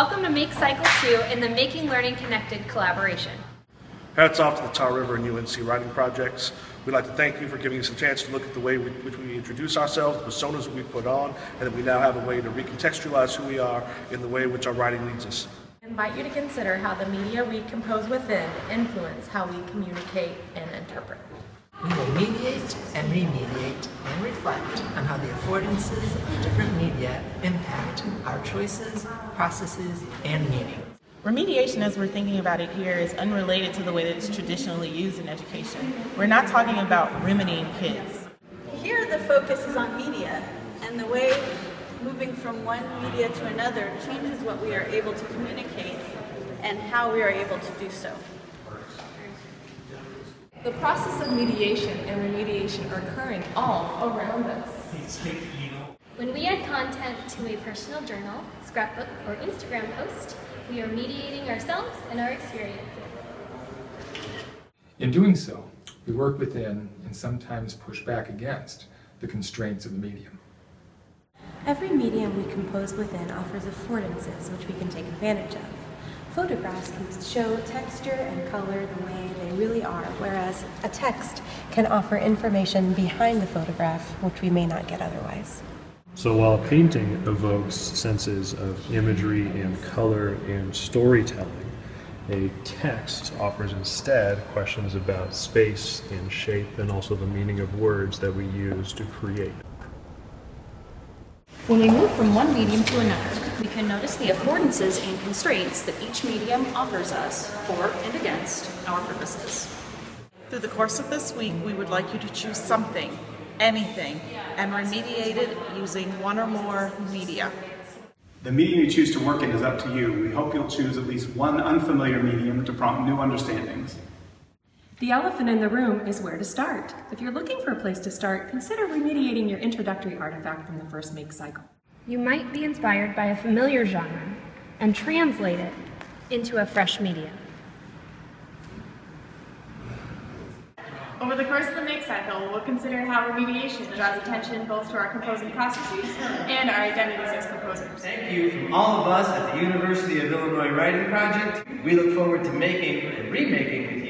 Welcome to Make Cycle 2 in the Making Learning Connected collaboration. Hats off to the Tar River and UNC writing projects. We'd like to thank you for giving us a chance to look at the way we, which we introduce ourselves, the personas we put on, and that we now have a way to recontextualize who we are in the way in which our writing leads us. I invite you to consider how the media we compose within influence how we communicate and interpret. We will mediate and remediate and reflect on how the affordances of different media impact our choices, processes, and meaning. Remediation, as we're thinking about it here, is unrelated to the way that it's traditionally used in education. We're not talking about remedying kids. Here, the focus is on media, and the way moving from one media to another changes what we are able to communicate and how we are able to do so. The process of mediation and remediation are occurring all around us. When we add content to a personal journal, scrapbook, or Instagram post, we are mediating ourselves and our experiences. In doing so, we work within and sometimes push back against the constraints of the medium. Every medium we compose within offers affordances which we can take advantage of. Photographs can show texture and color the way they really are, whereas a text can offer information behind the photograph which we may not get otherwise. So while a painting evokes senses of imagery and color and storytelling, a text offers instead questions about space and shape and also the meaning of words that we use to create. When we move from one medium to another, we can notice the affordances and constraints that each medium offers us for and against our purposes. Through the course of this week, we would like you to choose something, anything, and remediate it using one or more media. The medium you choose to work in is up to you. We hope you'll choose at least one unfamiliar medium to prompt new understandings. The elephant in the room is where to start. If you're looking for a place to start, consider remediating your introductory artifact from the first make cycle. You might be inspired by a familiar genre and translate it into a fresh medium. Over the course of the make cycle, we'll consider how remediation draws attention both to our composing processes and our identities as composers. Thank you from all of us at the University of Illinois Writing Project. We look forward to making and remaking